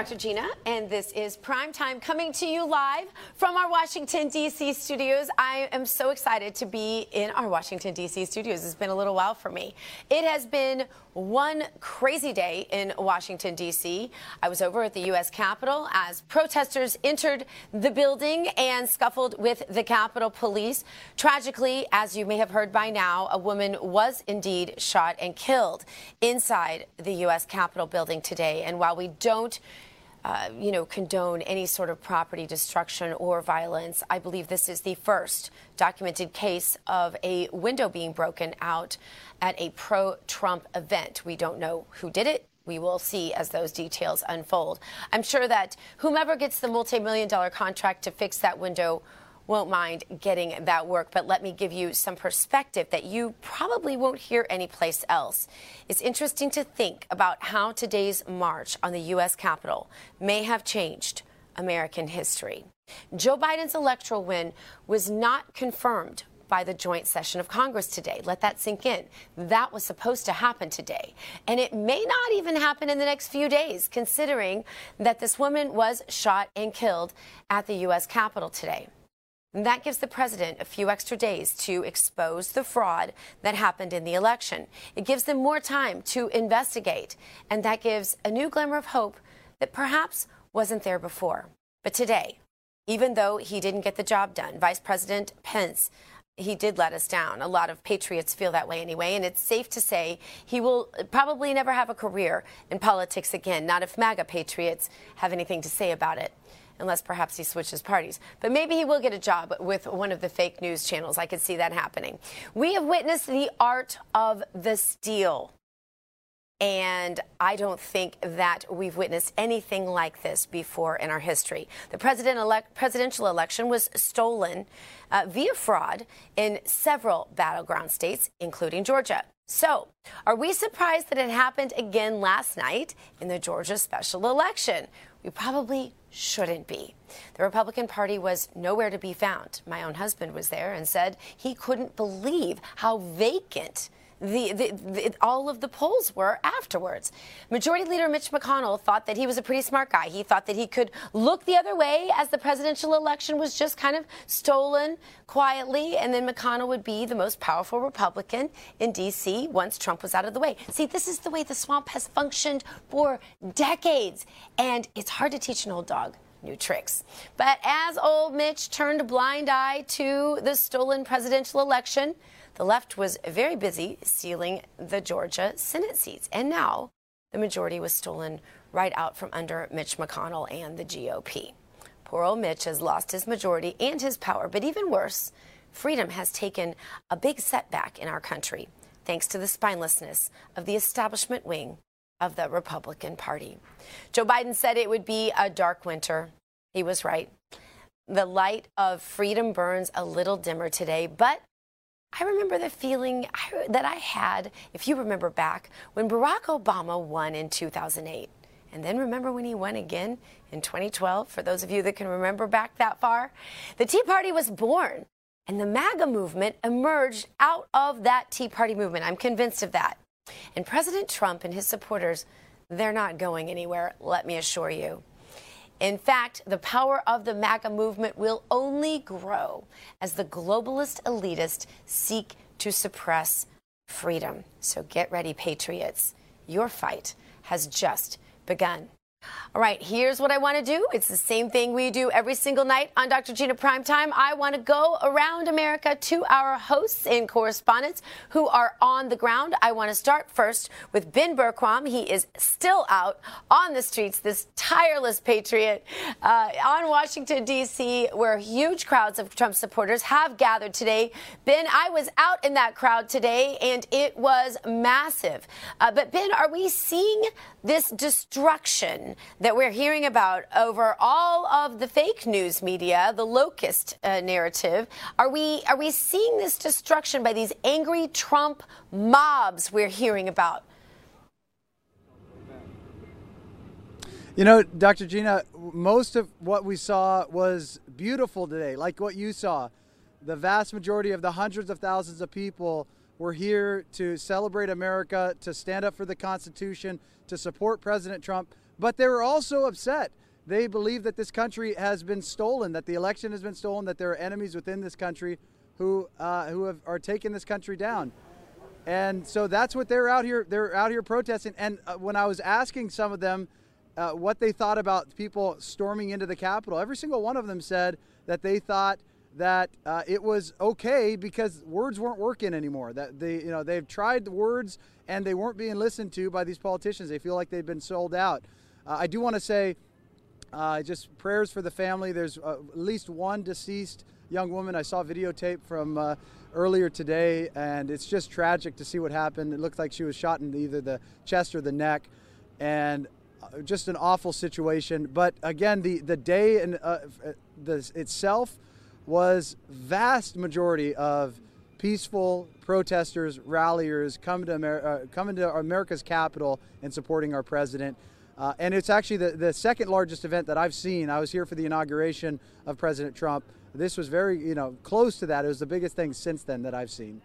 Dr. Gina, and this is Prime Time coming to you live from our Washington, D.C. studios. I am so excited to be in our Washington, D.C. studios. It's been a little while for me. It has been one crazy day in Washington, D.C. I was over at the U.S. Capitol as protesters entered the building and scuffled with the Capitol Police. Tragically, as you may have heard by now, a woman was indeed shot and killed inside the U.S. Capitol building today. And while we don't uh, you know, condone any sort of property destruction or violence. I believe this is the first documented case of a window being broken out at a pro Trump event. We don't know who did it. We will see as those details unfold. I'm sure that whomever gets the multi million dollar contract to fix that window won't mind getting that work, but let me give you some perspective that you probably won't hear anyplace else. It's interesting to think about how today's march on the U.S. Capitol may have changed American history. Joe Biden's electoral win was not confirmed by the joint session of Congress today. Let that sink in. That was supposed to happen today. And it may not even happen in the next few days, considering that this woman was shot and killed at the U.S. Capitol today. That gives the president a few extra days to expose the fraud that happened in the election. It gives them more time to investigate, and that gives a new glimmer of hope that perhaps wasn't there before. But today, even though he didn't get the job done, Vice President Pence he did let us down. A lot of patriots feel that way anyway, and it's safe to say he will probably never have a career in politics again, not if MAGA patriots have anything to say about it unless perhaps he switches parties. But maybe he will get a job with one of the fake news channels. I could see that happening. We have witnessed the art of the steal. And I don't think that we've witnessed anything like this before in our history. The president elect, presidential election was stolen uh, via fraud in several battleground states, including Georgia. So, are we surprised that it happened again last night in the Georgia special election? We probably shouldn't be. The Republican Party was nowhere to be found. My own husband was there and said he couldn't believe how vacant the, the, the, all of the polls were afterwards. Majority Leader Mitch McConnell thought that he was a pretty smart guy. He thought that he could look the other way as the presidential election was just kind of stolen quietly, and then McConnell would be the most powerful Republican in D.C. once Trump was out of the way. See, this is the way the swamp has functioned for decades, and it's hard to teach an old dog new tricks. But as old Mitch turned a blind eye to the stolen presidential election, the left was very busy sealing the Georgia Senate seats. And now the majority was stolen right out from under Mitch McConnell and the GOP. Poor old Mitch has lost his majority and his power, but even worse, freedom has taken a big setback in our country thanks to the spinelessness of the establishment wing of the Republican Party. Joe Biden said it would be a dark winter. He was right. The light of freedom burns a little dimmer today, but I remember the feeling that I had, if you remember back, when Barack Obama won in 2008. And then remember when he won again in 2012, for those of you that can remember back that far? The Tea Party was born, and the MAGA movement emerged out of that Tea Party movement. I'm convinced of that. And President Trump and his supporters, they're not going anywhere, let me assure you. In fact, the power of the MAGA movement will only grow as the globalist elitists seek to suppress freedom. So get ready, patriots. Your fight has just begun. All right, here's what I want to do. It's the same thing we do every single night on Dr. Gina Primetime. I want to go around America to our hosts and correspondents who are on the ground. I want to start first with Ben Bergquam. He is still out on the streets, this tireless patriot uh, on Washington, D.C., where huge crowds of Trump supporters have gathered today. Ben, I was out in that crowd today, and it was massive. Uh, but, Ben, are we seeing this destruction that we're hearing about over all of the fake news media, the locust uh, narrative. Are we are we seeing this destruction by these angry Trump mobs we're hearing about? You know, Dr. Gina, most of what we saw was beautiful today, like what you saw. The vast majority of the hundreds of thousands of people were here to celebrate America, to stand up for the Constitution, to support President Trump, but they were also upset. They believe that this country has been stolen, that the election has been stolen, that there are enemies within this country who uh, who have, are taking this country down. And so that's what they're out here. They're out here protesting. And uh, when I was asking some of them uh, what they thought about people storming into the Capitol, every single one of them said that they thought that uh, it was okay because words weren't working anymore. That they, you know, they've tried the words and they weren't being listened to by these politicians. They feel like they've been sold out. Uh, I do want to say uh, just prayers for the family. There's uh, at least one deceased young woman I saw videotape from uh, earlier today, and it's just tragic to see what happened. It looked like she was shot in either the chest or the neck, and uh, just an awful situation. But again, the the day and uh, the itself was vast majority of peaceful protesters, ralliers coming to, Amer- uh, coming to America's capital and supporting our president. Uh, and it's actually the, the second largest event that I've seen. I was here for the inauguration of President Trump. This was very, you know, close to that. It was the biggest thing since then that I've seen.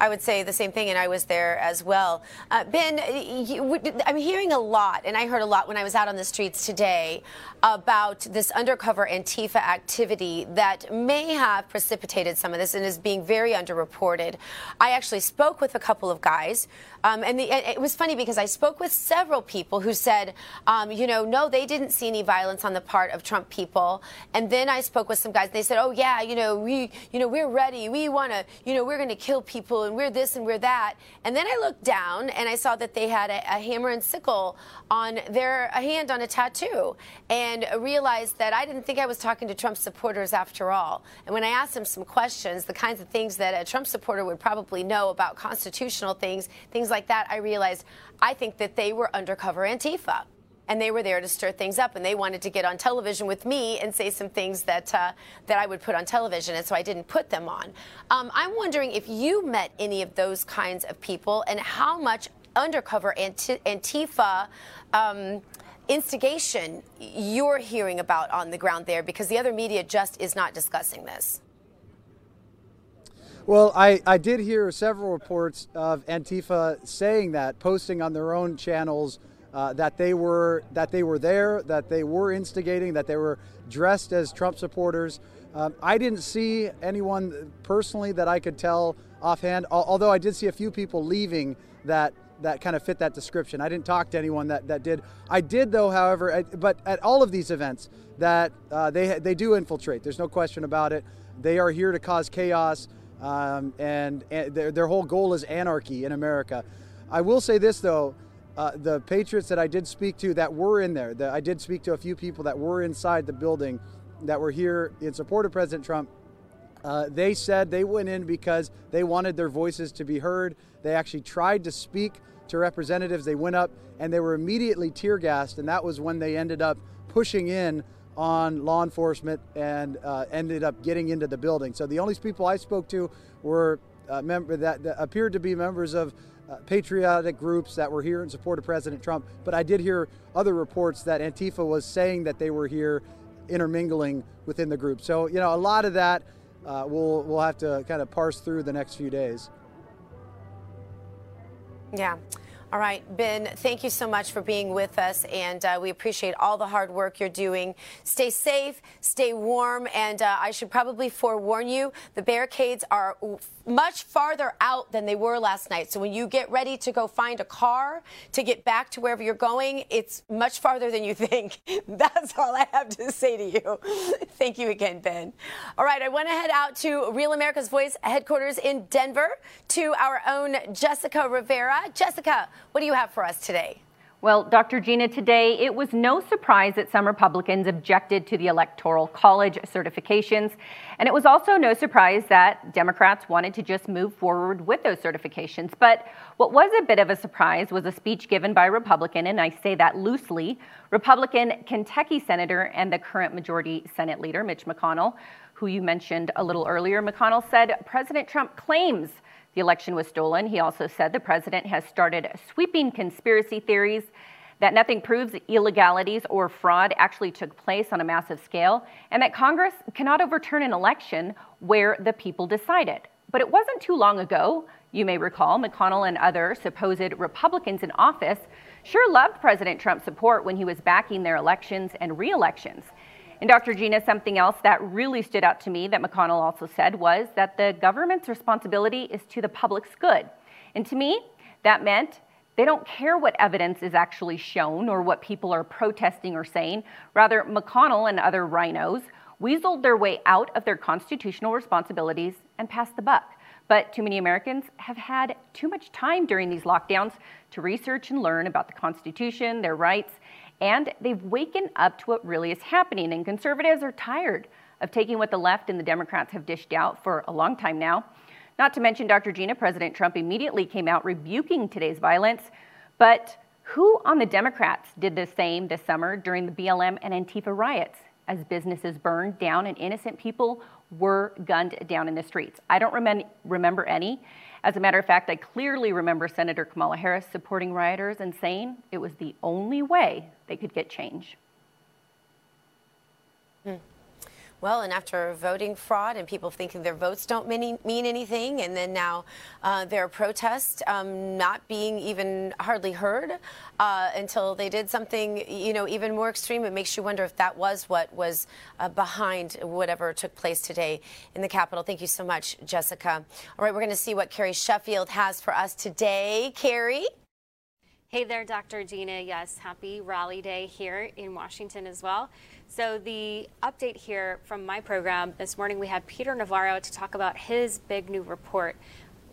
I would say the same thing, and I was there as well. Uh, ben, you, I'm hearing a lot, and I heard a lot when I was out on the streets today about this undercover Antifa activity that may have precipitated some of this and is being very underreported. I actually spoke with a couple of guys, um, and the, it was funny because I spoke with several people who said, um, you know, no, they didn't see any violence on the part of Trump people. And then I spoke with some guys, they said, oh yeah, you know, we, you know, we're ready. We want to, you know, we're going to kill people and we're this and we're that. And then I looked down and I saw that they had a, a hammer and sickle on their hand on a tattoo and realized that I didn't think I was talking to Trump supporters after all. And when I asked them some questions, the kinds of things that a Trump supporter would probably know about constitutional things, things like that, I realized I think that they were undercover Antifa and they were there to stir things up, and they wanted to get on television with me and say some things that uh, that I would put on television, and so I didn't put them on. Um, I'm wondering if you met any of those kinds of people, and how much undercover Antifa. Um, instigation you're hearing about on the ground there because the other media just is not discussing this. Well, I, I did hear several reports of Antifa saying that, posting on their own channels uh, that they were that they were there, that they were instigating, that they were dressed as Trump supporters. Um, I didn't see anyone personally that I could tell offhand. Although I did see a few people leaving that that kind of fit that description. I didn't talk to anyone that, that did. I did though, however, but at all of these events that uh, they they do infiltrate. There's no question about it. They are here to cause chaos, um, and, and their, their whole goal is anarchy in America. I will say this though uh, the patriots that I did speak to that were in there, I did speak to a few people that were inside the building that were here in support of President Trump. Uh, they said they went in because they wanted their voices to be heard. They actually tried to speak to representatives. They went up and they were immediately tear gassed, and that was when they ended up pushing in on law enforcement and uh, ended up getting into the building. So the only people I spoke to were uh, that, that appeared to be members of uh, patriotic groups that were here in support of President Trump. But I did hear other reports that Antifa was saying that they were here intermingling within the group. So, you know, a lot of that uh, we'll, we'll have to kind of parse through the next few days. Yeah. All right, Ben, thank you so much for being with us, and uh, we appreciate all the hard work you're doing. Stay safe, stay warm, and uh, I should probably forewarn you the barricades are much farther out than they were last night. So when you get ready to go find a car to get back to wherever you're going, it's much farther than you think. That's all I have to say to you. Thank you again, Ben. All right, I want to head out to Real America's Voice headquarters in Denver to our own Jessica Rivera. Jessica, what do you have for us today? Well, Dr. Gina, today it was no surprise that some Republicans objected to the Electoral College certifications. And it was also no surprise that Democrats wanted to just move forward with those certifications. But what was a bit of a surprise was a speech given by Republican, and I say that loosely, Republican Kentucky Senator and the current Majority Senate Leader, Mitch McConnell, who you mentioned a little earlier. McConnell said President Trump claims the election was stolen. He also said the president has started sweeping conspiracy theories that nothing proves illegalities or fraud actually took place on a massive scale, and that Congress cannot overturn an election where the people decided. But it wasn't too long ago, you may recall, McConnell and other supposed Republicans in office sure loved President Trump's support when he was backing their elections and re elections. And Dr. Gina, something else that really stood out to me that McConnell also said was that the government's responsibility is to the public's good. And to me, that meant they don't care what evidence is actually shown or what people are protesting or saying. Rather, McConnell and other RINOs weaseled their way out of their constitutional responsibilities and passed the buck. But too many Americans have had too much time during these lockdowns to research and learn about the Constitution, their rights, and they've waken up to what really is happening. And conservatives are tired of taking what the left and the Democrats have dished out for a long time now. Not to mention, Dr. Gina, President Trump immediately came out rebuking today's violence. But who on the Democrats did the same this summer during the BLM and Antifa riots as businesses burned down and innocent people were gunned down in the streets? I don't rem- remember any. As a matter of fact, I clearly remember Senator Kamala Harris supporting rioters and saying it was the only way they could get change. Well, and after voting fraud and people thinking their votes don't mean, mean anything, and then now uh, their protest um, not being even hardly heard uh, until they did something, you know, even more extreme, it makes you wonder if that was what was uh, behind whatever took place today in the Capitol. Thank you so much, Jessica. All right, we're going to see what Carrie Sheffield has for us today. Carrie? Hey there, Dr. Gina. Yes, happy Rally Day here in Washington as well. So, the update here from my program this morning, we had Peter Navarro to talk about his big new report.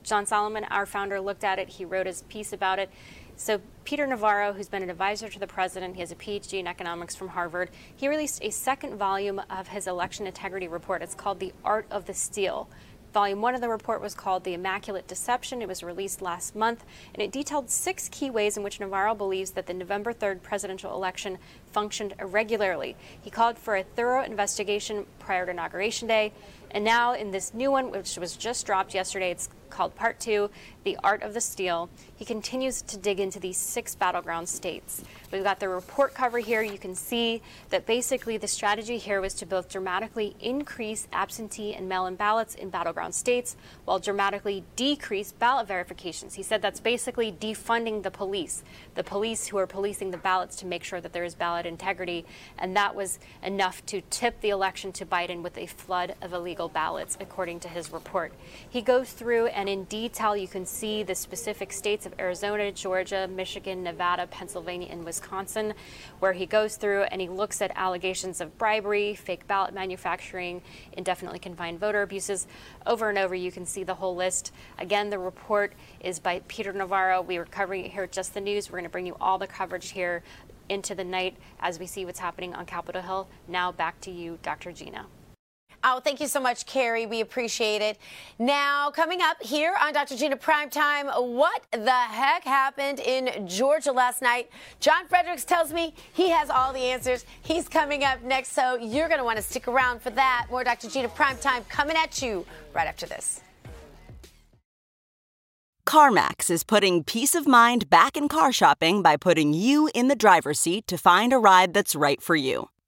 John Solomon, our founder, looked at it. He wrote his piece about it. So, Peter Navarro, who's been an advisor to the president, he has a PhD in economics from Harvard. He released a second volume of his election integrity report. It's called The Art of the Steal. Volume one of the report was called The Immaculate Deception. It was released last month, and it detailed six key ways in which Navarro believes that the November 3rd presidential election functioned irregularly. He called for a thorough investigation prior to Inauguration Day. And now, in this new one, which was just dropped yesterday, it's called Part Two The Art of the Steal. He continues to dig into these six battleground states. We've got the report cover here. You can see that basically the strategy here was to both dramatically increase absentee and mail in ballots in battleground states while dramatically decrease ballot verifications. He said that's basically defunding the police, the police who are policing the ballots to make sure that there is ballot integrity. And that was enough to tip the election to Biden with a flood of illegal ballots, according to his report. He goes through and in detail you can see the specific states of Arizona, Georgia, Michigan, Nevada, Pennsylvania, and Wisconsin, where he goes through and he looks at allegations of bribery, fake ballot manufacturing, indefinitely confined voter abuses. Over and over, you can see the whole list. Again, the report is by Peter Navarro. We were covering it here at Just the News. We're going to bring you all the coverage here into the night as we see what's happening on Capitol Hill. Now back to you, Dr. Gina. Oh, thank you so much, Carrie. We appreciate it. Now, coming up here on Dr. Gina Primetime, what the heck happened in Georgia last night? John Fredericks tells me he has all the answers. He's coming up next, so you're going to want to stick around for that. More Dr. Gina Primetime coming at you right after this. CarMax is putting peace of mind back in car shopping by putting you in the driver's seat to find a ride that's right for you.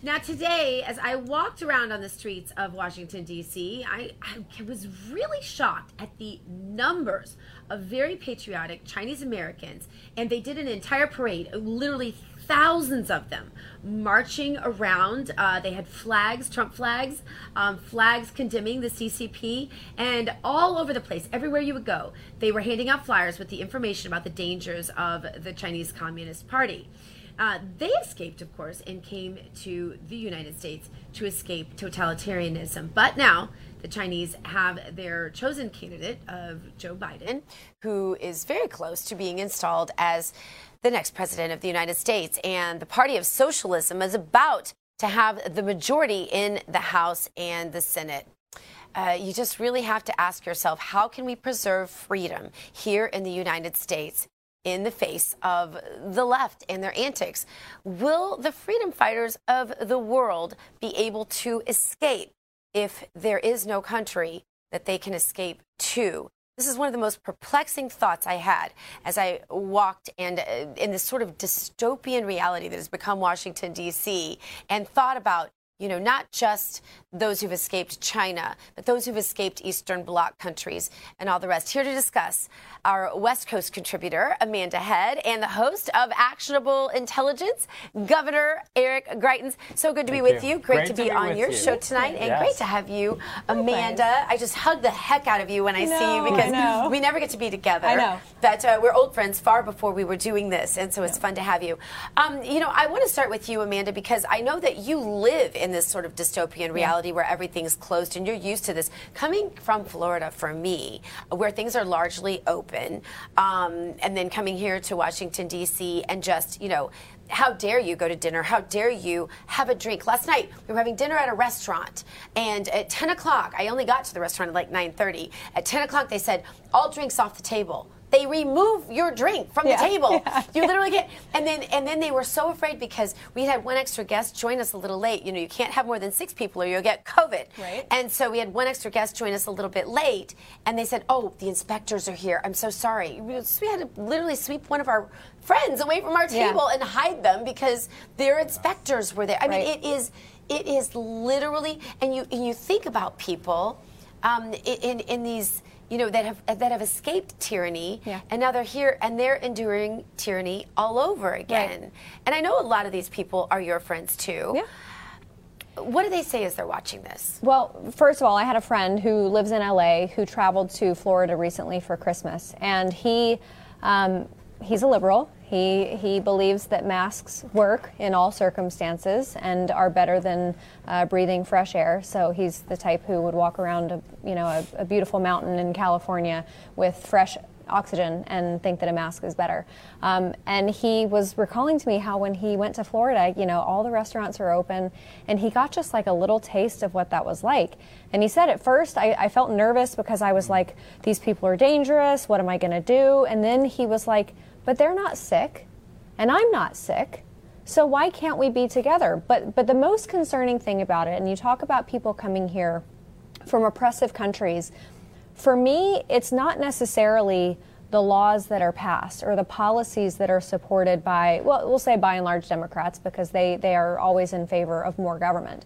Now, today, as I walked around on the streets of Washington, D.C., I, I, was really shocked at the numbers of very patriotic Chinese Americans. And they did an entire parade, literally thousands of them, marching around. Uh, they had flags, Trump flags, um, flags condemning the CCP, and all over the place, everywhere you would go, they were handing out flyers with the information about the dangers of the Chinese Communist Party. Uh, they escaped, of course, and came to the United States to escape totalitarianism. But now the Chinese have their chosen candidate of Joe Biden, who is very close to being installed as the next president of the United States. And the Party of Socialism is about to have the majority in the House and the Senate. Uh, you just really have to ask yourself how can we preserve freedom here in the United States? In the face of the left and their antics. Will the freedom fighters of the world be able to escape if there is no country that they can escape to? This is one of the most perplexing thoughts I had as I walked and uh, in this sort of dystopian reality that has become Washington, D.C., and thought about you know, not just those who've escaped China, but those who've escaped Eastern Bloc countries and all the rest. Here to discuss our West Coast contributor, Amanda Head, and the host of Actionable Intelligence, Governor Eric Greitens. So good to Thank be with you. you. Great, Great to to be be on your you. show tonight, and great to have you, Amanda. I just hug the heck out of you when I, see know, you because we never get to be together. I know. But uh, we're old friends far before we were doing this, and so it's fun to have you. Um, you know, I want to start with you, Amanda, because I know that you live in this sort of dystopian reality where everything's closed, and you're used to this. Coming from Florida, for me, where things are largely open, um, and then coming here to Washington D.C. and just you know. How dare you go to dinner? How dare you have a drink? Last night we were having dinner at a restaurant, and at 10 o'clock, I only got to the restaurant at like 9:30. At 10 o'clock, they said all drinks off the table they remove your drink from Yeah, the table. yeah, you literally can't. And then and then they were so afraid because we had one extra guest join us a little late. You know, you can't have more than six people or you'll get COVID. Right. And so we had one extra guest join us a little bit late, and they said, "Oh, the inspectors are here. I'm so sorry." We had to literally sweep one of our friends away from our Yeah. table and hide them because their inspectors were there. I mean, it is it is literally, and you and you think about people um, in in these you know that have that have escaped tyranny Yeah. and now they're here and they're enduring tyranny all over again. And I know a lot of these people are your friends too. Yeah. What do they say as they're watching this? Well, first of all, I had a friend who lives in LA who traveled to Florida recently for Christmas, and he um, he's a liberal. He he believes that masks work in all circumstances and are better than uh, breathing fresh air. So he's the type who would walk around a you know a, a beautiful mountain in California with fresh oxygen and think that a mask is better. Um, and he was recalling to me how when he went to Florida, you know, all the restaurants are open, and he got just like a little taste of what that was like. And he said at first, I, I felt nervous because I was like, these people are dangerous. What am I going to do? And then he was like, but they're not sick, and I'm not sick. So why can't we be together? But but the most concerning thing about it, and you talk about people coming here from oppressive countries, for me, it's not necessarily the laws that are passed or the policies that are supported by, well, we'll say by and large Democrats because they, they are always in favor of more government.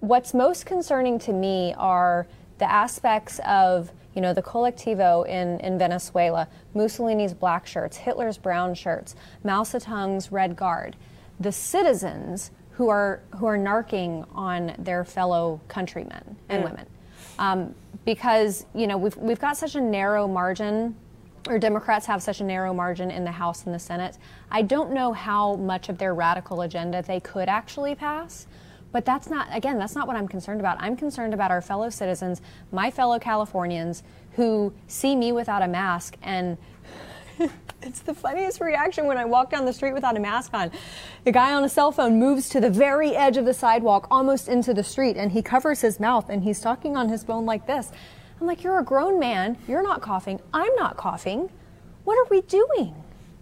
What's most concerning to me are the aspects of, you know, the colectivo in, in Venezuela, Mussolini's black shirts, Hitler's brown shirts, Mao Zedong's red guard, the citizens who are who are narking on their fellow countrymen and women um, because you know we've we've got such a narrow margin, or Democrats have such a narrow margin in the House and the Senate. I don't know how much of their radical agenda they could actually pass. But that's not, again, that's not what I'm concerned about. I'm concerned about our fellow citizens, my fellow Californians, who see me without a mask and it's the funniest reaction when I walk down the street without a mask on. The guy on a cell phone moves to the very edge of the sidewalk, almost into the street, and he covers his mouth and he's talking on his phone like this. I'm like, You're a grown man. You're not coughing. I'm not coughing. What are we doing?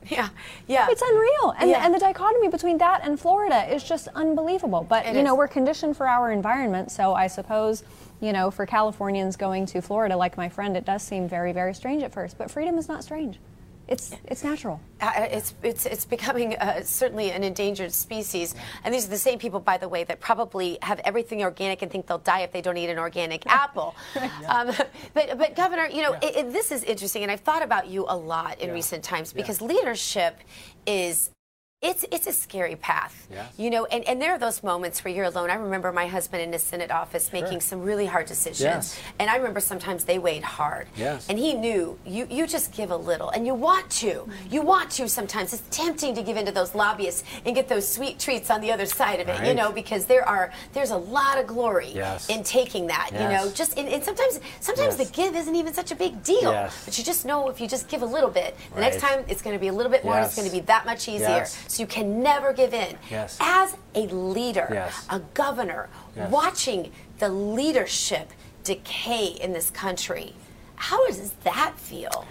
Yeah, yeah. It's unreal. And, Yeah. the, and the dichotomy between that and Florida is just unbelievable. But, It you know, we're conditioned for our environment. So I suppose, you know, for Californians going to Florida, like my friend, it does seem very, very strange at first. But freedom is not strange. It's it's natural. Uh, it's it's it's becoming uh, certainly an endangered species, and these are the same people, by the way, that probably have everything organic and think they'll die if they don't eat an organic apple. Um, but but Governor, you know it, it, this is interesting, and I've thought about you a lot in recent times because leadership is it's it's a scary path, Yes. you know. And, and there are those moments where you're alone. I remember my husband in the Senate office making some really hard decisions, Yes. and I remember sometimes they weighed hard. Yes. And he knew you you just give a little, and you want to, mm-hmm. you want to. Sometimes it's tempting to give into those lobbyists and get those sweet treats on the other side of it, right. you know, because there are there's a lot of glory Yes. in taking that, yes. you know. Just and, and sometimes sometimes the give isn't even such a big deal, Yes. but you just know if you just give a little bit, the next time it's going to be a little bit more, and it's going to be that much easier. So you can never give in. Yes. As a leader, Yes. a governor, Yes. watching the leadership decay in this country, how does that feel?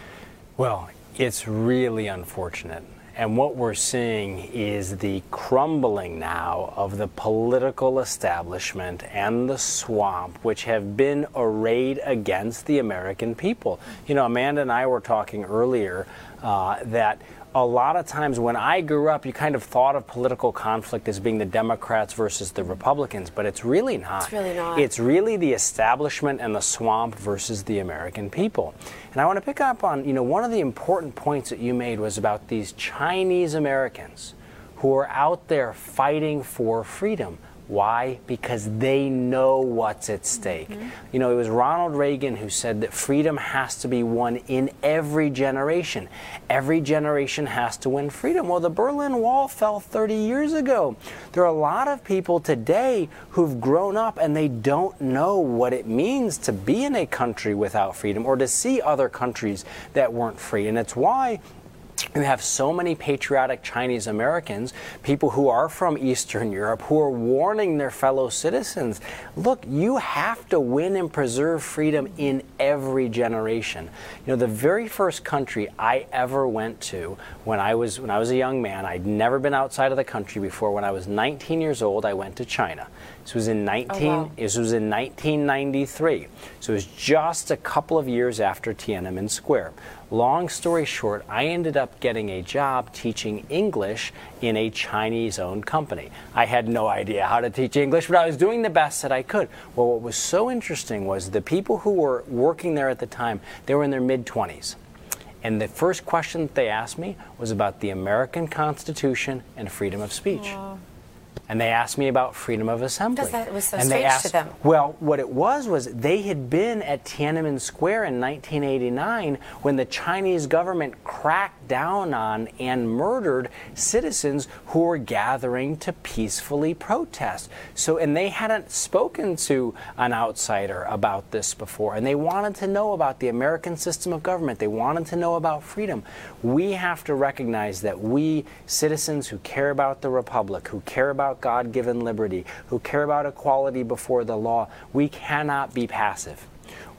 Well, it's really unfortunate. And what we're seeing is the crumbling now of the political establishment and the swamp, which have been arrayed against the American people. You know, Amanda and I were talking earlier uh, that a lot of times when I grew up, you kind of thought of political conflict as being the Democrats versus the Republicans, but it's really not. It's really not. It's really the establishment and the swamp versus the American people. And I want to pick up on, you know, one of the important points that you made was about these Chinese Americans who are out there fighting for freedom. Why? Because they know what's at stake. Mm-hmm. You know, it was Ronald Reagan who said that freedom has to be won in every generation. Every generation has to win freedom. Well, the Berlin Wall fell 30 years ago. There are a lot of people today who've grown up and they don't know what it means to be in a country without freedom or to see other countries that weren't free. And it's why you have so many patriotic Chinese Americans, people who are from Eastern Europe, who are warning their fellow citizens look, you have to win and preserve freedom in every generation. You know, the very first country I ever went to when I was, when I was a young man, I'd never been outside of the country before. When I was 19 years old, I went to China. This was in 19, wow. this was in 1993. So it was just a couple of years after Tiananmen Square. Long story short, I ended up getting a job teaching English in a Chinese owned company. I had no idea how to teach English, but I was doing the best that I could. Well, what was so interesting was the people who were working there at the time, they were in their mid 20s. And the first question that they asked me was about the American Constitution and freedom of speech. And they asked me about freedom of assembly. Because that was so and strange to asked, them. Well, what it was was they had been at Tiananmen Square in 1989 when the Chinese government cracked down on and murdered citizens who were gathering to peacefully protest. So, and they hadn't spoken to an outsider about this before, and they wanted to know about the American system of government. They wanted to know about freedom. We have to recognize that we, citizens who care about the republic, who care about God given liberty, who care about equality before the law, we cannot be passive.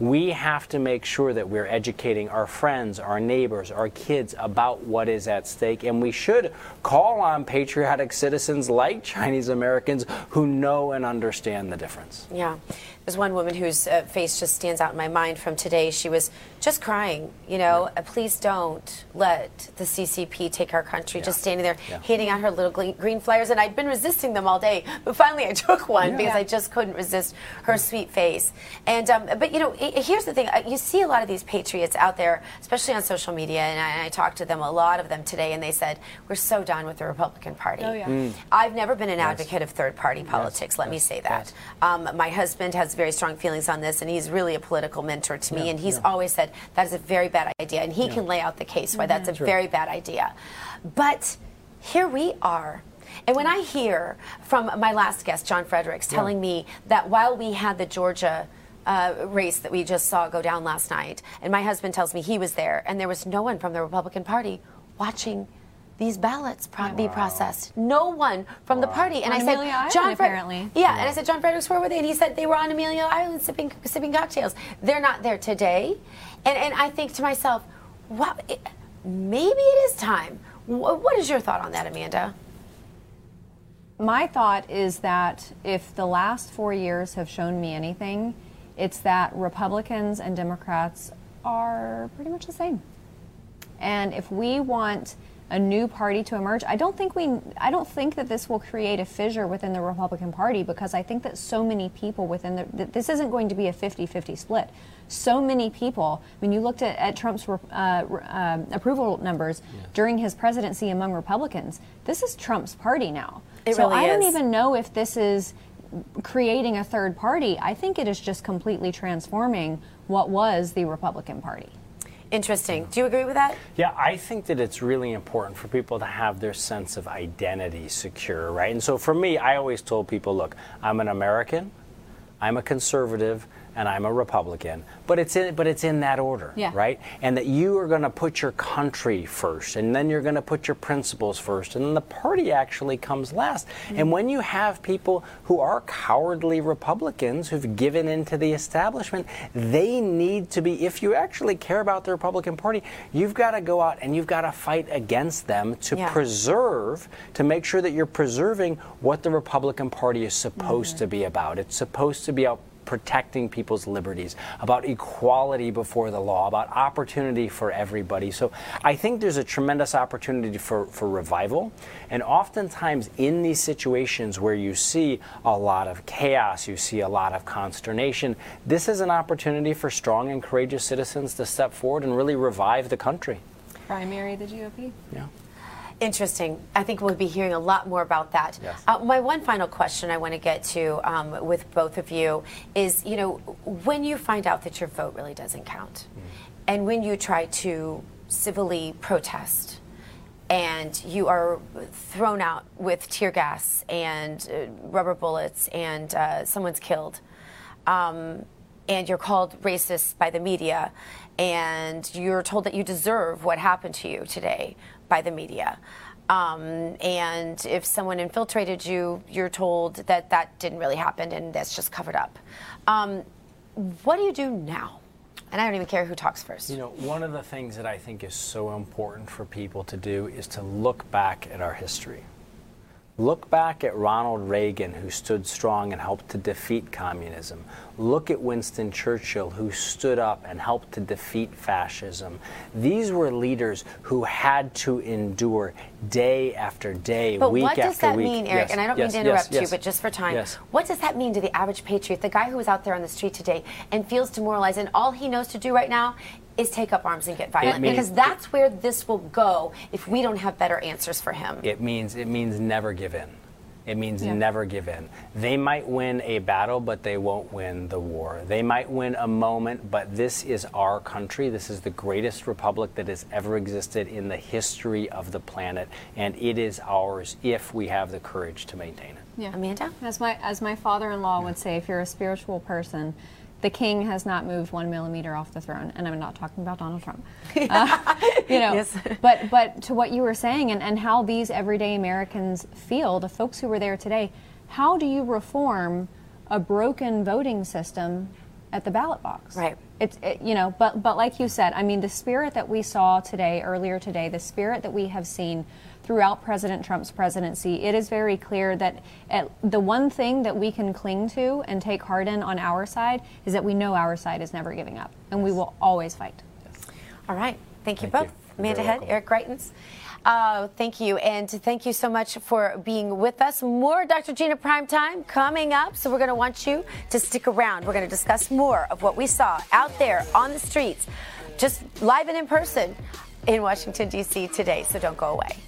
We have to make sure that we're educating our friends, our neighbors, our kids about what is at stake. And we should call on patriotic citizens like Chinese Americans who know and understand the difference. Yeah. There's one woman whose uh, face just stands out in my mind from today. She was just crying, you know, uh, please don't let the CCP take our country. Just standing there, Yeah. handing out her little green, flyers. And I'd been resisting them all day, but finally I took one because I just couldn't resist her sweet face. And, um, but, you know, here's the thing uh, you see a lot of these patriots out there, especially on social media, and I, and I talked to them, a lot of them today, and they said, we're so done with the Republican Party. Oh, yeah. Mm. I've never been an advocate of third party politics, let me say that. Um, my husband has very strong feelings on this, and he's really a political mentor to me, and he's always said that is a very bad idea, and he can lay out the case why that's a very bad idea. But here we are. And when I hear from my last guest, John Fredericks, telling me that while we had the Georgia uh, race that we just saw go down last night, and my husband tells me he was there, and there was no one from the Republican Party watching these ballots pro- be processed. No one from the party. And On I said, Amelia Island, John, Fred- apparently. Yeah, and I said, John Fredericks, where were they? And he said they were on Amelia Island sipping sipping cocktails. They're not there today. And and I think to myself, wow, it, maybe it is time. Wh- what is your thought on that, Amanda? My thought is that if the last four years have shown me anything, it's that Republicans and Democrats are pretty much the same. And if we want a new party to emerge. I don't think we I don't think that this will create a fissure within the Republican Party because I think that so many people within the this isn't going to be a 50-50 split. So many people. I mean, you looked at, at Trump's uh, uh, approval numbers yes. during his presidency among Republicans. This is Trump's party now. It so really I is. don't even know if this is creating a third party. I think it is just completely transforming what was the Republican Party. Interesting. Do you agree with that? Yeah, I think that it's really important for people to have their sense of identity secure, right? And so for me, I always told people, look, I'm an American, I'm a conservative, and I'm a Republican. But it's in, but it's in that order, yeah. right? And that you are going to put your country first, and then you're going to put your principles first, and then the party actually comes last. Mm-hmm. And when you have people who are cowardly Republicans who've given into the establishment, they need to be. If you actually care about the Republican Party, you've got to go out and you've got to fight against them to yeah. preserve, to make sure that you're preserving what the Republican Party is supposed mm-hmm. to be about. It's supposed to be about protecting people's liberties, about equality before the law, about opportunity for everybody. So I think there's a tremendous opportunity for, for revival. And oftentimes in these situations where you see a lot of chaos, you see a lot of consternation, this is an opportunity for strong and courageous citizens to step forward and really revive the country. Primary the GOP? Yeah. Interesting. I think we'll be hearing a lot more about that. Yes. Uh, my one final question I want to get to um, with both of you is, you know, when you find out that your vote really doesn't count, mm. and when you try to civilly protest, and you are thrown out with tear gas and uh, rubber bullets, and uh, someone's killed, um, and you're called racist by the media, and you're told that you deserve what happened to you today by the media. Um, and if someone infiltrated you, you're told that that didn't really happen and that's just covered up. Um, what do you do now? And I don't even care who talks first. You know, one of the things that I think is so important for people to do is to look back at our history. Look back at Ronald Reagan, who stood strong and helped to defeat communism. Look at Winston Churchill, who stood up and helped to defeat fascism. These were leaders who had to endure day after day, but week after week. But what does that week. mean, Eric? Yes, and I don't yes, mean to interrupt yes, you, but just for time. Yes. What does that mean to the average patriot, the guy who was out there on the street today and feels demoralized, and all he knows to do right now is take up arms and get violent? Means, because that's where this will go if we don't have better answers for him. It means it means never give in. It means yeah. never give in. They might win a battle, but they won't win the war. They might win a moment, but this is our country. This is the greatest republic that has ever existed in the history of the planet, and it is ours if we have the courage to maintain it. Yeah. Amanda? As my as my father-in-law would say, if you're a spiritual person, the king has not moved one millimeter off the throne, and I'm not talking about Donald Trump. Uh, you know, yes. but but to what you were saying, and, and how these everyday Americans feel, the folks who were there today, how do you reform a broken voting system at the ballot box? Right. It's it, you know, but but like you said, I mean, the spirit that we saw today, earlier today, the spirit that we have seen throughout President Trump's presidency, it is very clear that the one thing that we can cling to and take heart in on our side is that we know our side is never giving up, and we will always fight. Yes. All right. Thank you thank both. You. Amanda Head, Eric Greitens. Uh, thank you. And thank you so much for being with us. More Dr. Gina Primetime coming up. So we're going to want you to stick around. We're going to discuss more of what we saw out there on the streets, just live and in person in Washington, D.C. today. So don't go away.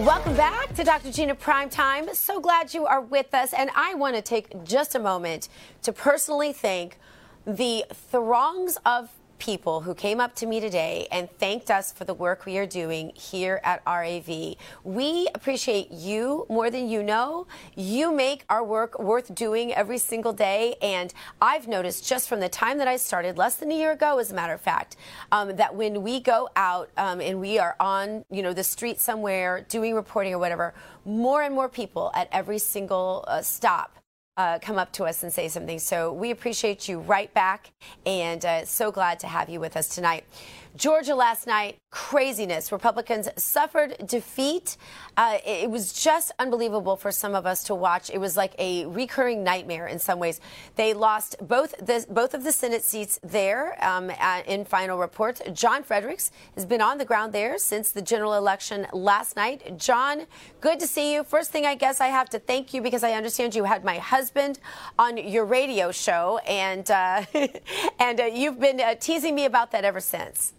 Welcome back to Dr. Gina Primetime. So glad you are with us. And I want to take just a moment to personally thank the throngs of people who came up to me today and thanked us for the work we are doing here at RAV. We appreciate you more than you know. You make our work worth doing every single day. And I've noticed just from the time that I started, less than a year ago, as a matter of fact, um, that when we go out um, and we are on, you know, the street somewhere doing reporting or whatever, more and more people at every single uh, stop uh, come up to us and say something. So we appreciate you right back and uh, so glad to have you with us tonight. Georgia last night, craziness. Republicans suffered defeat. Uh, it was just unbelievable for some of us to watch. It was like a recurring nightmare in some ways. They lost both the, both of the Senate seats there um, at, in final reports. John Fredericks has been on the ground there since the general election last night. John, good to see you. First thing, I guess I have to thank you because I understand you had my husband on your radio show, and uh, and uh, you've been uh, teasing me about that ever since.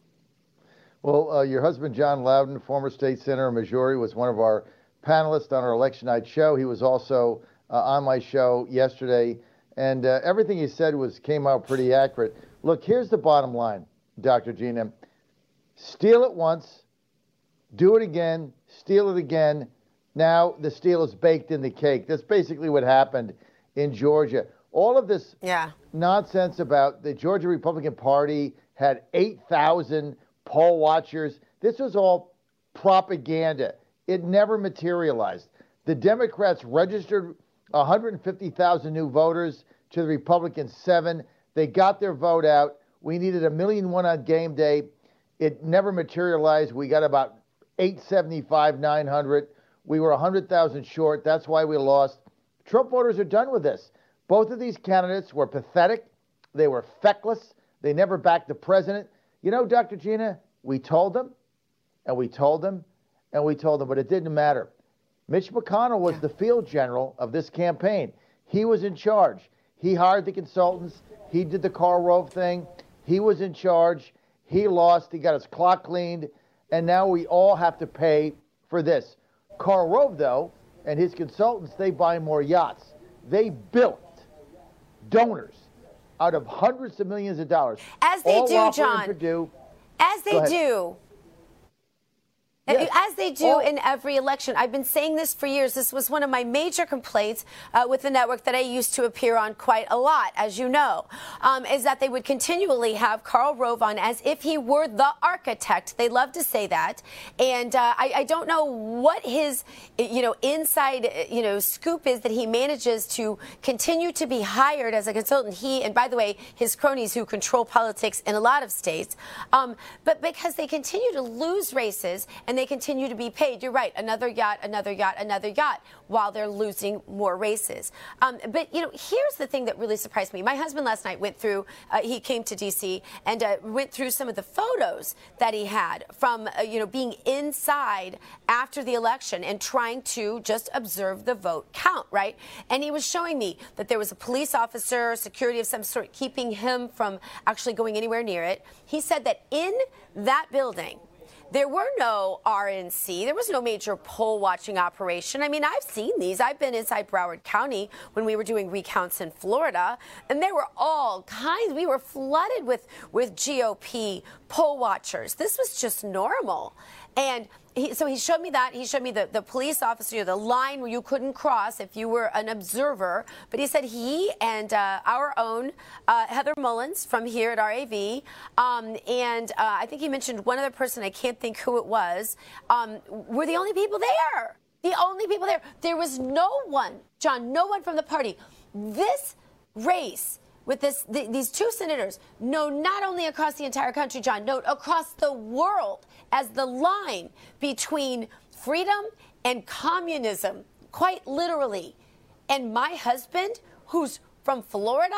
Well, uh, your husband, John Loudon, former state senator of Missouri, was one of our panelists on our election night show. He was also uh, on my show yesterday, and uh, everything he said was came out pretty accurate. Look, here's the bottom line, Dr. Gina. Steal it once, do it again, steal it again. Now the steal is baked in the cake. That's basically what happened in Georgia. All of this yeah. nonsense about the Georgia Republican Party had 8,000 poll watchers. This was all propaganda. It never materialized. The Democrats registered 150,000 new voters to the Republicans seven. They got their vote out. We needed a million one on game day. It never materialized. We got about 875, 900. We were 100,000 short. That's why we lost. Trump voters are done with this. Both of these candidates were pathetic. They were feckless. They never backed the president. You know, Dr. Gina, we told them, and we told them, and we told them, but it didn't matter. Mitch McConnell was the field general of this campaign. He was in charge. He hired the consultants. He did the Karl Rove thing. He was in charge. He lost. He got his clock cleaned. And now we all have to pay for this. Karl Rove, though, and his consultants, they buy more yachts. They built donors out of hundreds of millions of dollars. As they all do, John. Perdue. As they do. Yes. As they do in every election. I've been saying this for years. This was one of my major complaints uh, with the network that I used to appear on quite a lot, as you know, um, is that they would continually have Karl Rove on as if he were the architect. They love to say that. And uh, I, I, don't know what his, you know, inside, you know, scoop is that he manages to continue to be hired as a consultant. He, and by the way, his cronies who control politics in a lot of states, um, but because they continue to lose races and they continue to be paid. You're right, another yacht, another yacht, another yacht, while they're losing more races. Um, but you know, here's the thing that really surprised me. My husband last night went through. Uh, he came to D.C. and uh, went through some of the photos that he had from uh, you know being inside after the election and trying to just observe the vote count, right? And he was showing me that there was a police officer, security of some sort, keeping him from actually going anywhere near it. He said that in that building there were no RNC. There was no major poll watching operation. I mean, I've seen these. I've been inside Broward County when we were doing recounts in Florida, and there were all kinds. We were flooded with, with GOP poll watchers. This was just normal. And he, so he showed me that. He showed me the, the police officer, the line where you couldn't cross if you were an observer. But he said he and uh, our own uh, Heather Mullins from here at RAV, um, and uh, I think he mentioned one other person, I can't think who it was, um, were the only people there. The only people there. There was no one, John, no one from the party. This race with this, the, these two senators, no, not only across the entire country, John, no, across the world as the line between freedom and communism, quite literally. And my husband, who's from Florida,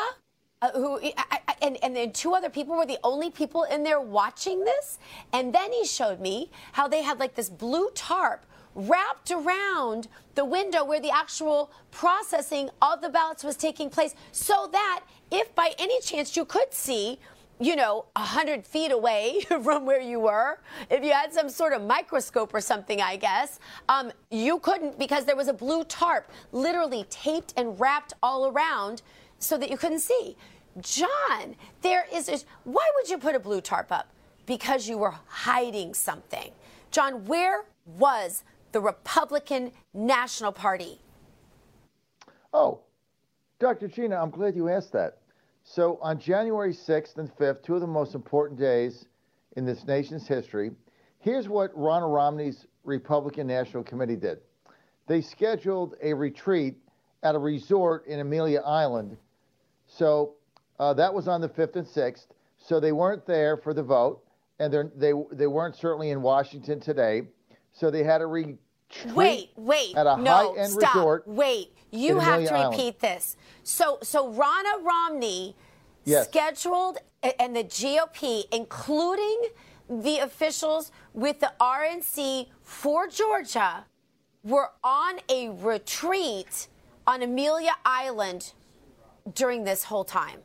uh, who I, I, and and then two other people were the only people in there watching this. And then he showed me how they had like this blue tarp wrapped around the window where the actual processing of the ballots was taking place, so that if by any chance you could see you know, 100 feet away from where you were, if you had some sort of microscope or something, I guess, um, you couldn't because there was a blue tarp literally taped and wrapped all around so that you couldn't see. John, there is why would you put a blue tarp up? Because you were hiding something. John, where was the Republican National Party? Oh, Dr. Gina, I'm glad you asked that. So on January 6th and 5th, two of the most important days in this nation's history, here's what Ronna Romney's Republican National Committee did. They scheduled a retreat at a resort in Amelia Island. So uh, that was on the 5th and 6th. So they weren't there for the vote, and they they weren't certainly in Washington today. So they had a retreat. Wait, wait, at a no, high-end stop. resort. Wait, you have Amelia to Island. repeat this. So, so Ronna Romney Yes. scheduled, and the GOP, including the officials with the RNC for Georgia, were on a retreat on Amelia Island during this whole time.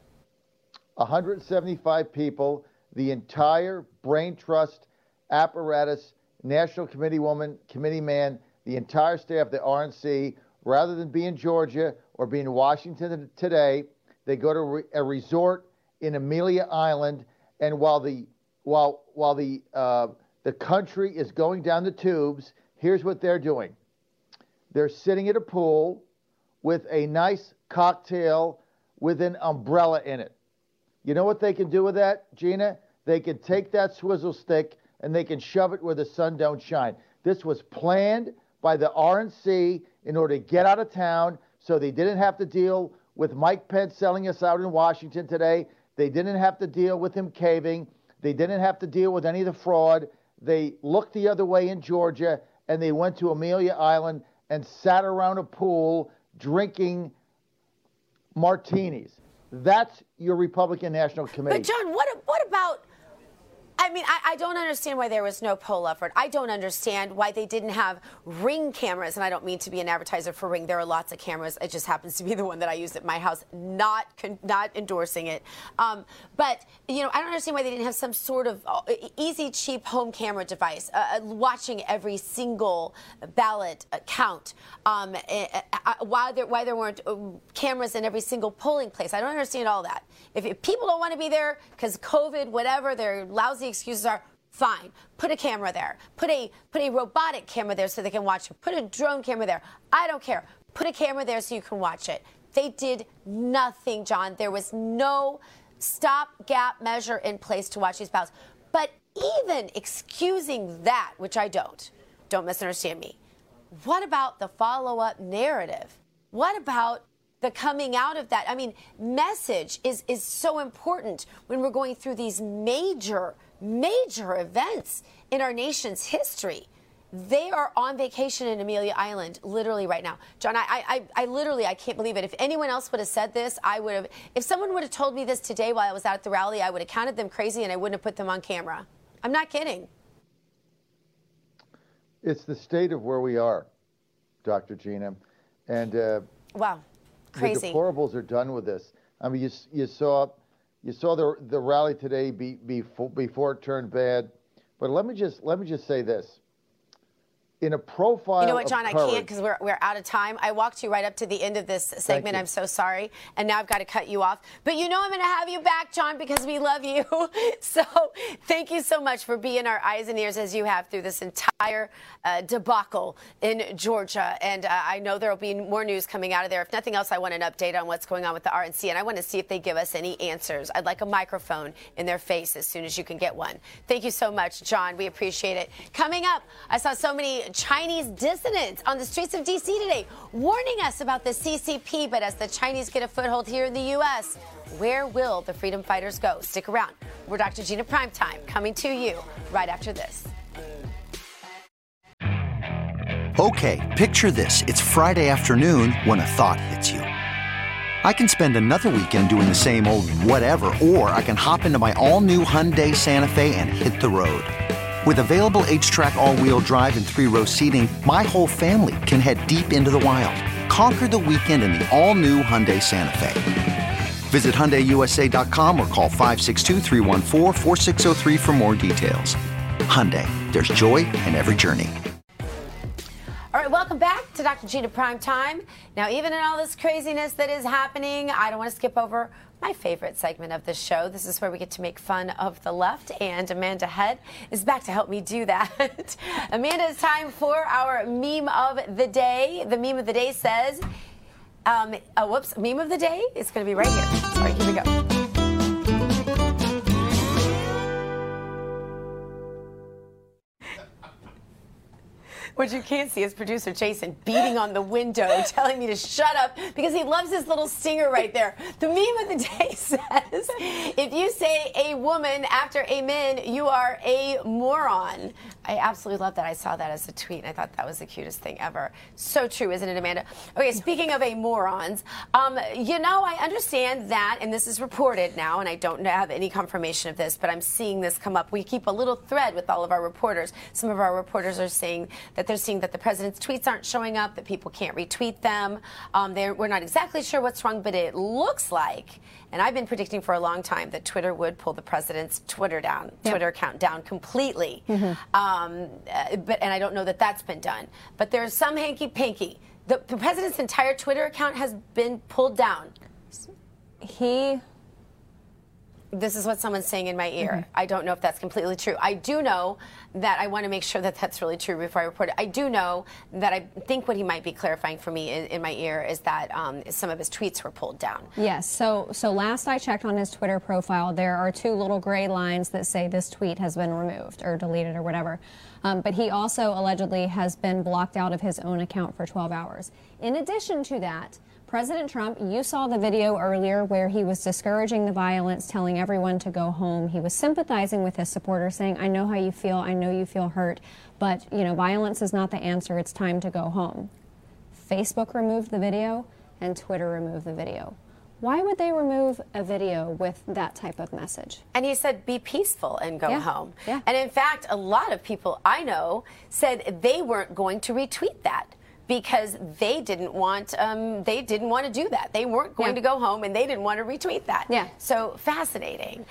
175 people, the entire brain trust apparatus, national committee woman, committee man, the entire staff, of the RNC, rather than be in Georgia or be in Washington today, they go to a resort in Amelia Island, and while the while while the uh, the country is going down the tubes, here's what they're doing: they're sitting at a pool with a nice cocktail with an umbrella in it. You know what they can do with that, Gina? They can take that swizzle stick and they can shove it where the sun don't shine. This was planned by the RNC in order to get out of town so they didn't have to deal with Mike Pence selling us out in Washington today. They didn't have to deal with him caving. They didn't have to deal with any of the fraud. They looked the other way in Georgia and they went to Amelia Island and sat around a pool drinking martinis. That's your Republican National Committee. But John, what what about? I mean, I, I don't understand why there was no poll effort. I don't understand why they didn't have ring cameras, and I don't mean to be an advertiser for Ring. There are lots of cameras. It just happens to be the one that I use at my house. Not not endorsing it, um, but you know, I don't understand why they didn't have some sort of uh, easy, cheap home camera device uh, uh, watching every single ballot count. Um, uh, uh, why there why there weren't cameras in every single polling place. I don't understand all that. If, if people don't want to be there because COVID, whatever they're lousy excuses are, fine. Put a camera there. Put a put a robotic camera there so they can watch it. Put a drone camera there. I don't care. Put a camera there so you can watch it. They did nothing, John. There was no stopgap measure in place to watch these ballots. But even excusing that, which I don't, don't misunderstand me. What about the follow up narrative? What about the coming out of that? I mean, message is, is so important when we're going through these major, major events in our nation's history. They are on vacation in Amelia Island, literally right now. John, I, I, I literally, I can't believe it. If anyone else would have said this, I would have. If someone would have told me this today while I was out at the rally, I would have counted them crazy and I wouldn't have put them on camera. I'm not kidding. It's the state of where we are, Dr. Gina. And uh, Wow, crazy. the deplorables are done with this. I mean, you, you saw you saw the the rally today be, before before it turned bad. But let me just let me just say this. In a profile, You know what, John? I can't because we're, we're out of time. I walked you right up to the end of this segment. I'm so sorry. And now I've got to cut you off. But you know I'm going to have you back, John, because we love you. So thank you so much for being our eyes and ears as you have through this entire uh, debacle in Georgia. And uh, I know there will be more news coming out of there. If nothing else, I want an update on what's going on with the RNC. And I want to see if they give us any answers. I'd like a microphone in their face as soon as you can get one. Thank you so much, John. We appreciate it. Coming up, I saw so many Chinese dissidents on the streets of D.C. today warning us about the CCP. But as the Chinese get a foothold here in the U.S., where will the freedom fighters go? Stick around. We're Dr. Gina Primetime coming to you right after this. Okay, picture this. It's Friday afternoon when a thought hits you. I can spend another weekend doing the same old whatever, or I can hop into my all new Hyundai Santa Fe and hit the road. With available HTRAC, all wheel drive, and three row seating, my whole family can head deep into the wild. Conquer the weekend in the all new Hyundai Santa Fe. Visit HyundaiUSA.com or call 562-314-4603 for more details. Hyundai, there's joy in every journey. All right, welcome back to Dr. Gina Prime Time. Now, even in all this craziness that is happening, I don't want to skip over my favorite segment of the show. This is where we get to make fun of the left, and Amanda Head is back to help me do that. Amanda, it's time for our meme of the day. The meme of the day says, um, oh, whoops, meme of the day is going to be right here. All right, here we go. What you can't see is producer Jason beating on the window, telling me to shut up because he loves his little stinger right there. The meme of the day says, if you say a woman after amen, you are a moron. I absolutely love that. I saw that as a tweet and I thought that was the cutest thing ever. So true, isn't it, Amanda? Okay, speaking of a morons, um, you know, I understand that, and this is reported now, and I don't have any confirmation of this, but I'm seeing this come up. We keep a little thread with all of our reporters. Some of our reporters are saying that they're seeing that the president's tweets aren't showing up, that people can't retweet them. Um, we're not exactly sure what's wrong, but it looks like, and I've been predicting for a long time that Twitter would pull the president's Twitter down, yep. Twitter account down completely. Mm-hmm. Um, uh, but and I don't know that that's been done. But there's some hanky panky. The, the president's entire Twitter account has been pulled down. He this is what someone's saying in my ear. Mm-hmm. I don't know if that's completely true. I do know that I want to make sure that that's really true before I report it. I do know that I think what he might be clarifying for me in, in my ear is that um, some of his tweets were pulled down. Yes. So, so last I checked on his Twitter profile, there are two little gray lines that say this tweet has been removed or deleted or whatever. Um, but he also allegedly has been blocked out of his own account for 12 hours. In addition to that, President Trump, you saw the video earlier where he was discouraging the violence, telling everyone to go home. He was sympathizing with his supporters, saying, I know how you feel, I know you feel hurt, but, you know, violence is not the answer, it's time to go home. Facebook removed the video and Twitter removed the video. Why would they remove a video with that type of message? And he said, be peaceful and go yeah. home. Yeah. And in fact, a lot of people I know said they weren't going to retweet that because they didn't want um, they didn't want to do that. They weren't going yeah. to go home and they didn't want to retweet that. Yeah. So fascinating.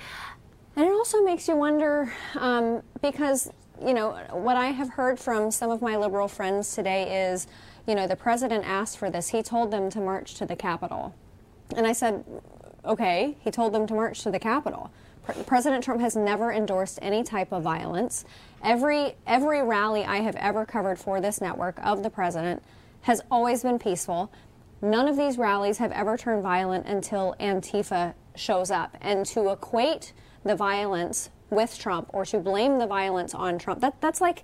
And it also makes you wonder um, because you know what I have heard from some of my liberal friends today is you know the president asked for this. He told them to march to the Capitol, and I said, okay. He told them to march to the Capitol. President Trump has never endorsed any type of violence. Every every rally I have ever covered for this network of the president has always been peaceful. None of these rallies have ever turned violent until Antifa shows up. And to equate the violence with Trump or to blame the violence on Trump, that, that's like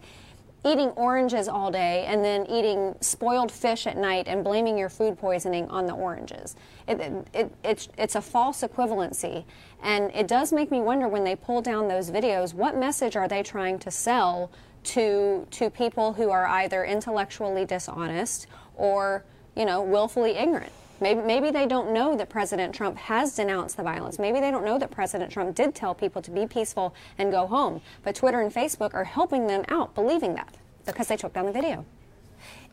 eating oranges all day and then eating spoiled fish at night and blaming your food poisoning on the oranges. It, it, it, it's, it's a false equivalency. And it does make me wonder when they pull down those videos, what message are they trying to sell to, to people who are either intellectually dishonest or, you know, willfully ignorant? Maybe, maybe they don't know that President Trump has denounced the violence. Maybe they don't know that President Trump did tell people to be peaceful and go home. But Twitter and Facebook are helping them out believing that because they took down the video.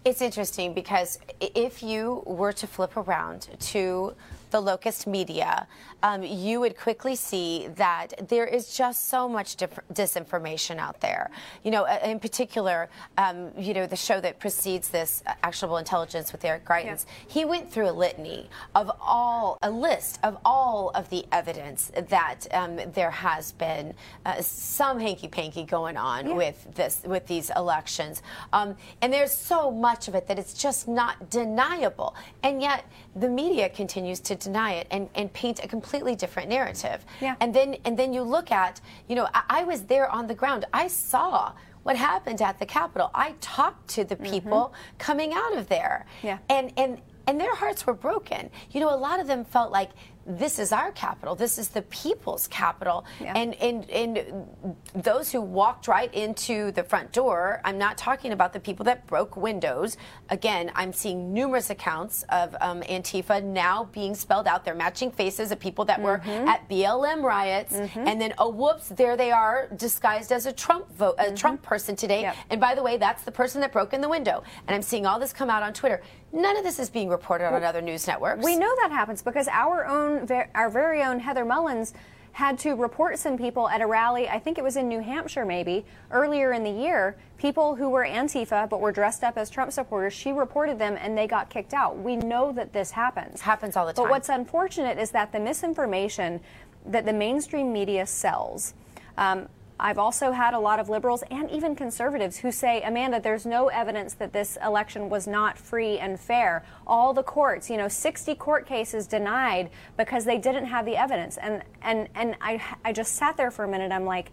It's interesting because if you were to flip around to the locust media, um, you would quickly see that there is just so much disinformation out there. You know, in particular, um, you know, the show that precedes this, uh, Actionable Intelligence with Eric Greitens, yeah. he went through a litany of all, a list of all of the evidence that um, there has been uh, some hanky panky going on yeah. with this, with these elections. Um, and there's so much of it that it's just not deniable. And yet the media continues to deny it and, and paint a completely different narrative. Yeah. And then and then you look at, you know, I, I was there on the ground. I saw what happened at the Capitol. I talked to the people mm-hmm. coming out of there. Yeah. And and and their hearts were broken. You know, a lot of them felt like this is our capital. This is the people's capital. Yeah. And, and, and those who walked right into the front door, I'm not talking about the people that broke windows. Again, I'm seeing numerous accounts of um, Antifa now being spelled out. They're matching faces of people that were mm-hmm. at BLM riots. Mm-hmm. And then, oh, whoops, there they are disguised as a Trump vote, a mm-hmm. Trump person today. Yep. And by the way, that's the person that broke in the window. And I'm seeing all this come out on Twitter. None of this is being reported well, on other news networks. We know that happens because our own, our very own Heather Mullins had to report some people at a rally, I think it was in New Hampshire maybe, earlier in the year, people who were Antifa but were dressed up as Trump supporters. She reported them and they got kicked out. We know that this happens. Happens all the time. But what's unfortunate is that the misinformation that the mainstream media sells. Um, I've also had a lot of liberals and even conservatives who say, Amanda, there's no evidence that this election was not free and fair. All the courts, you know, 60 court cases denied because they didn't have the evidence. And and and I I just sat there for a minute. I'm like,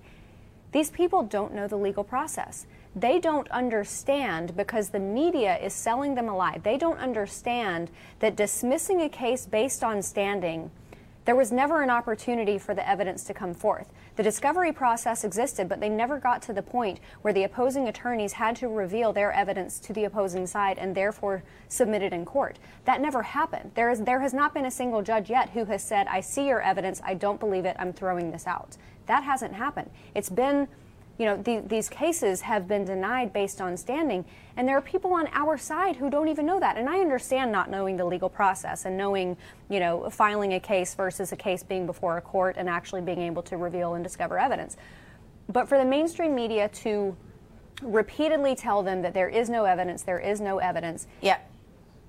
these people don't know the legal process. They don't understand because the media is selling them a lie. They don't understand that dismissing a case based on standing there was never an opportunity for the evidence to come forth. The discovery process existed, but they never got to the point where the opposing attorneys had to reveal their evidence to the opposing side and therefore submit it in court. That never happened. There, is, there has not been a single judge yet who has said, I see your evidence, I don't believe it, I'm throwing this out. That hasn't happened. It's been you know, the, these cases have been denied based on standing, and there are people on our side who don't even know that. And I understand not knowing the legal process and knowing, you know, filing a case versus a case being before a court and actually being able to reveal and discover evidence. But for the mainstream media to repeatedly tell them that there is no evidence, there is no evidence, yeah.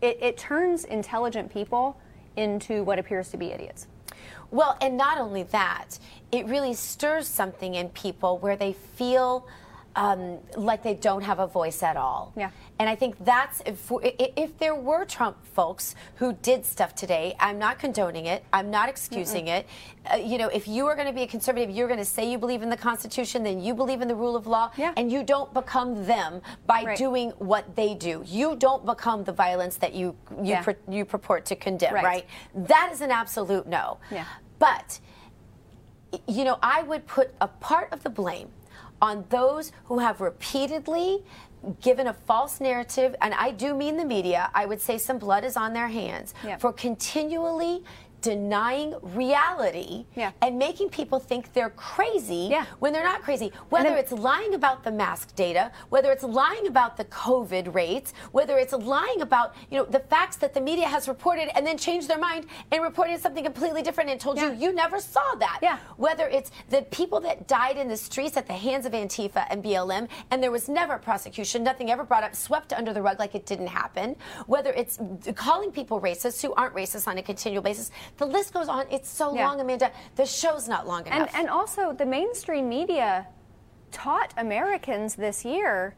it, it turns intelligent people into what appears to be idiots. Well, and not only that, it really stirs something in people where they feel um, like they don't have a voice at all. Yeah. And I think that's if, if there were Trump folks who did stuff today, I'm not condoning it. I'm not excusing Mm-mm. it. Uh, you know, if you are going to be a conservative, you're going to say you believe in the Constitution, then you believe in the rule of law, yeah. and you don't become them by right. doing what they do. You don't become the violence that you you, yeah. pr- you purport to condemn. Right. right? That is an absolute no. Yeah. But you know, I would put a part of the blame on those who have repeatedly given a false narrative, and I do mean the media, I would say some blood is on their hands Yep. for continually denying reality Yeah. and making people think they're crazy Yeah. when they're not crazy. Whether then- it's lying about the mask data, whether it's lying about the COVID rates, whether it's lying about you know the facts that the media has reported and then changed their mind and reported something completely different and told Yeah. you you never saw that. Whether it's the people that died in the streets at the hands of Antifa and BLM and there was never prosecution, nothing ever brought up, swept under the rug like it didn't happen. Whether it's calling people racist who aren't racist on a continual basis. The list goes on. It's so Yeah. long, Amanda. The show's not long And, enough. and also, the mainstream media taught Americans this year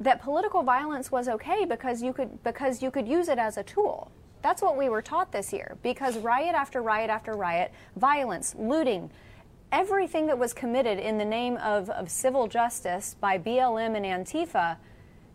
that political violence was okay because you could because you could use it as a tool. That's what we were taught this year. Because riot after riot after riot, violence, looting, everything that was committed in the name of, of civil justice by BLM and Antifa,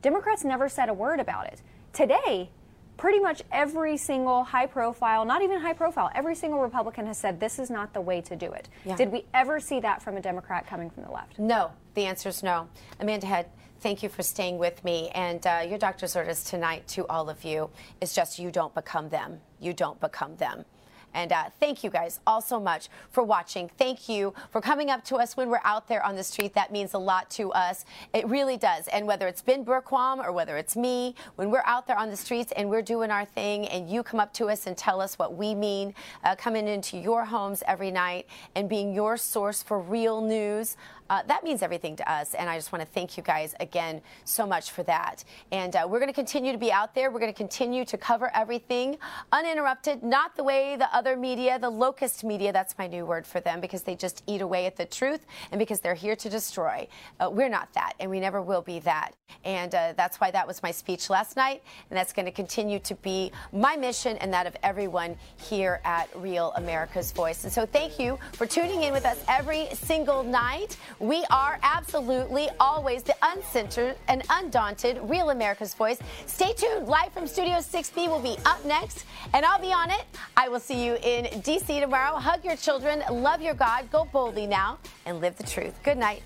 Democrats never said a word about it. Today, pretty much every single high profile, not even high profile, every single Republican has said this is not the way to do it. Yeah. Did we ever see that from a Democrat coming from the left? No, the answer is no. Amanda Head, thank you for staying with me. And uh, your doctor's orders tonight to all of you is just you don't become them. You don't become them. And uh, thank you guys all so much for watching. Thank you for coming up to us when we're out there on the street. That means a lot to us. It really does. And whether it's Ben Bergquam or whether it's me, when we're out there on the streets and we're doing our thing and you come up to us and tell us what we mean, uh, coming into your homes every night and being your source for real news, uh, that means everything to us. And I just want to thank you guys again so much for that. And uh, we're going to continue to be out there. We're going to continue to cover everything uninterrupted, not the way the other media, the locust media, that's my new word for them because they just eat away at the truth and because they're here to destroy. Uh, we're not that, and we never will be that. And uh, that's why that was my speech last night. And that's going to continue to be my mission and that of everyone here at Real America's Voice. And so thank you for tuning in with us every single night. We are absolutely always the uncensored and undaunted Real America's Voice. Stay tuned. Live from Studio 6B will be up next, and I'll be on it. I will see you in DC tomorrow. Hug your children, love your God, go boldly now, and live the truth. Good night.